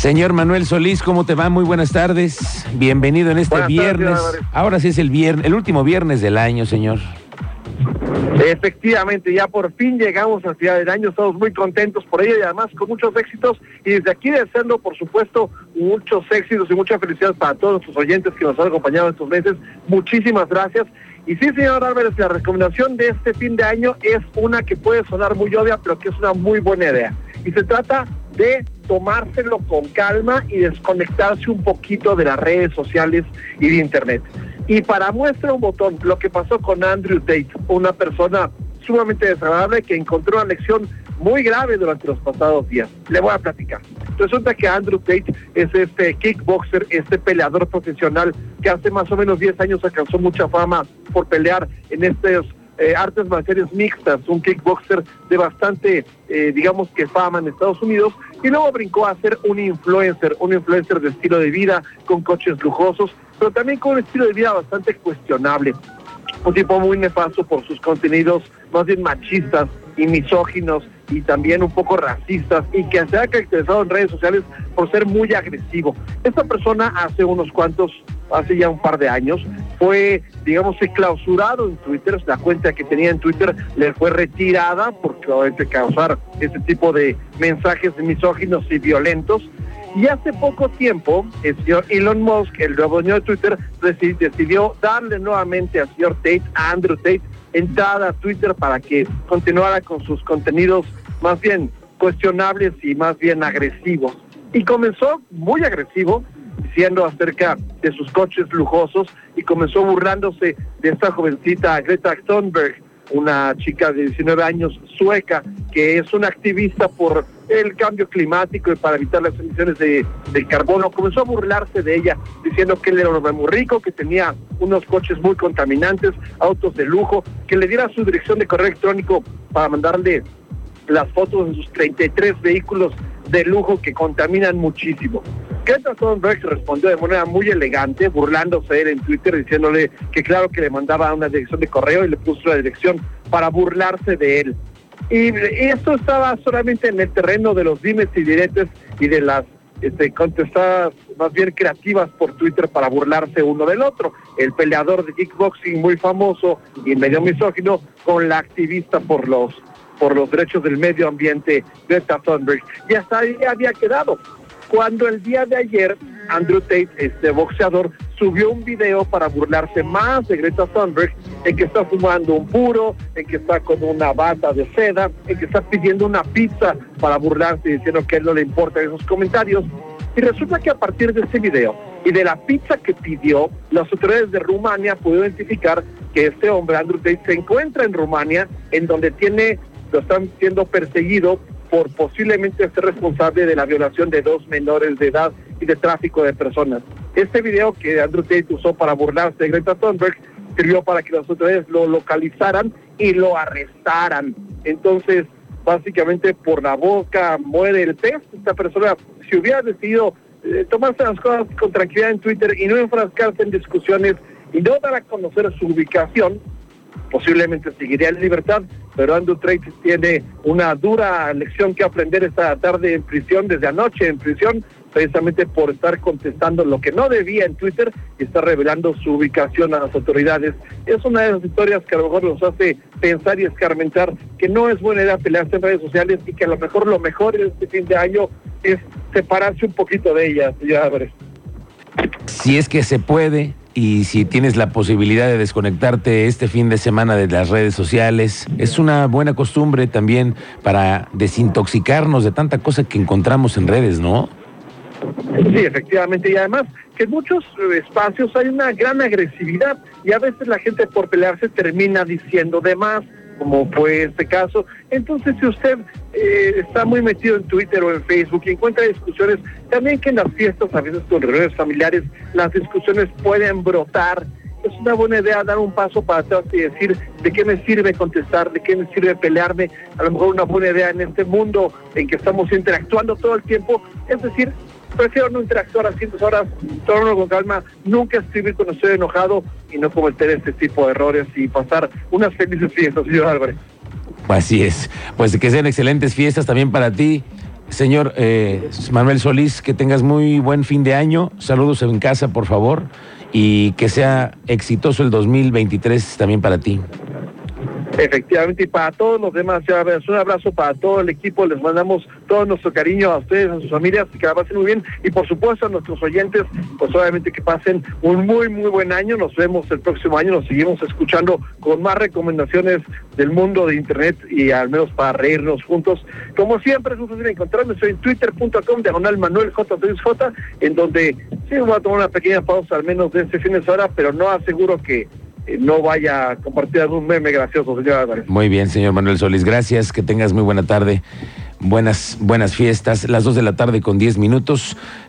Señor Manuel Solís, ¿cómo te va? Muy buenas tardes. Bienvenido en este Buenas viernes. tardes. Ahora sí es el viernes, el último viernes del año, señor. Efectivamente, ya por fin llegamos al final del año, estamos muy contentos por ello y además con muchos éxitos. Y desde aquí deseando, por supuesto, muchos éxitos y mucha felicidad para todos nuestros oyentes que nos han acompañado estos meses. Muchísimas gracias. Y sí, señor Álvarez, la recomendación de este fin de año es una que puede sonar muy obvia, pero que es una muy buena idea. Y se trata de tomárselo con calma y desconectarse un poquito de las redes sociales y de Internet. Y para muestra un botón, lo que pasó con Andrew Tate, una persona sumamente desagradable que encontró una lección muy grave durante los pasados días. Le voy a platicar. Resulta que Andrew Tate es este kickboxer, este peleador profesional que hace más o menos 10 años alcanzó mucha fama por pelear en estos eh, artes marciales mixtas, un kickboxer de bastante, eh, digamos que fama en Estados Unidos, y luego brincó a ser un influencer, un influencer de estilo de vida, con coches lujosos, pero también con un estilo de vida bastante cuestionable. Un tipo muy nefasto por sus contenidos más bien machistas y misóginos y también un poco racistas y que se ha caracterizado en redes sociales por ser muy agresivo. Esta persona hace unos cuantos, hace ya un par de años, fue, digamos, clausurado en Twitter, la cuenta que tenía en Twitter le fue retirada porque obviamente causar ese tipo de mensajes misóginos y violentos. Y hace poco tiempo, el señor Elon Musk, el nuevo dueño de Twitter, deci- decidió darle nuevamente al señor Tate, a Andrew Tate, entrada a Twitter para que continuara con sus contenidos más bien cuestionables y más bien agresivos. Y comenzó muy agresivo, diciendo acerca de sus coches lujosos y comenzó burlándose de esta jovencita Greta Thunberg, una chica de 19 años sueca que es una activista por el cambio climático y para evitar las emisiones de, carbono. Comenzó a burlarse de ella diciendo que él era un hombre muy rico, que tenía unos coches muy contaminantes, autos de lujo, que le diera su dirección de correo electrónico para mandarle las fotos de sus 33 vehículos de lujo que contaminan muchísimo. Greta Thunberg respondió de manera muy elegante, burlándose de él en Twitter, diciéndole que claro que le mandaba una dirección de correo y le puso la dirección para burlarse de él. Y esto estaba solamente en el terreno de los dimes y diretes y de las este, contestadas más bien creativas por Twitter para burlarse uno del otro. El peleador de kickboxing muy famoso y medio misógino con la activista por los por los derechos del medio ambiente, Greta Thunberg. Y hasta ahí había quedado. Cuando el día de ayer Andrew Tate, este boxeador, subió un video para burlarse más de Greta Thunberg, en que está fumando un puro, en que está con una bata de seda, en que está pidiendo una pizza para burlarse diciendo que a él no le importan esos comentarios. Y resulta que a partir de ese video y de la pizza que pidió, las autoridades de Rumania pudieron identificar que este hombre, Andrew Tate, se encuentra en Rumania, en donde tiene, lo están siendo perseguido por posiblemente ser responsable de la violación de dos menores de edad y de tráfico de personas. Este video que Andrew Tate usó para burlarse de Greta Thunberg sirvió para que las autoridades lo localizaran y lo arrestaran. Entonces, básicamente por la boca muere el pez. Esta persona, si hubiera decidido eh, tomarse las cosas con tranquilidad en Twitter y no enfrascarse en discusiones y no dar a conocer su ubicación, posiblemente seguiría en libertad, pero Andrew Tate tiene una dura lección que aprender esta tarde en prisión, desde anoche en prisión, precisamente por estar contestando lo que no debía en Twitter y está revelando su ubicación a las autoridades. Es una de las historias que a lo mejor nos hace pensar y escarmentar que no es buena idea pelearse en redes sociales y que a lo mejor lo mejor en este fin de año es separarse un poquito de ellas, ya. Si es que se puede y si tienes la posibilidad de desconectarte este fin de semana de las redes sociales, es una buena costumbre también para desintoxicarnos de tanta cosa que encontramos en redes, ¿no? Sí, efectivamente, y además que en muchos espacios hay una gran agresividad y a veces la gente por pelearse termina diciendo de más, como fue este caso. Entonces, si usted eh, está muy metido en Twitter o en Facebook y encuentra discusiones, también que en las fiestas, a veces con reuniones familiares, las discusiones pueden brotar. Es una buena idea dar un paso para atrás y decir de qué me sirve contestar, de qué me sirve pelearme. A lo mejor una buena idea en este mundo en que estamos interactuando todo el tiempo, es decir, prefiero no interactuar a cientos horas, tomarlo con calma, nunca escribir cuando estoy enojado y no cometer este tipo de errores y pasar unas felices fiestas, señor Álvarez. Así es. Pues que sean excelentes fiestas también para ti. Señor eh, Manuel Solís, que tengas muy buen fin de año. Saludos en casa, por favor, y que sea exitoso el 2023 también para ti. Efectivamente, y para todos los demás, un abrazo para todo el equipo, les mandamos todo nuestro cariño a ustedes, a sus familias, que la pasen muy bien, y por supuesto a nuestros oyentes, pues obviamente que pasen un muy, muy buen año, nos vemos el próximo año, nos seguimos escuchando con más recomendaciones del mundo de Internet y al menos para reírnos juntos. Como siempre, es un placer encontrarme, soy en twitter.com, diagonal Manuel J. J, en donde sí voy a tomar una pequeña pausa al menos de este fin de semana, pero no aseguro que no vaya a compartir algún meme gracioso, señor Álvarez. Muy bien, señor Manuel Solís, gracias, que tengas muy buena tarde, buenas, buenas fiestas, las dos de la tarde con diez minutos.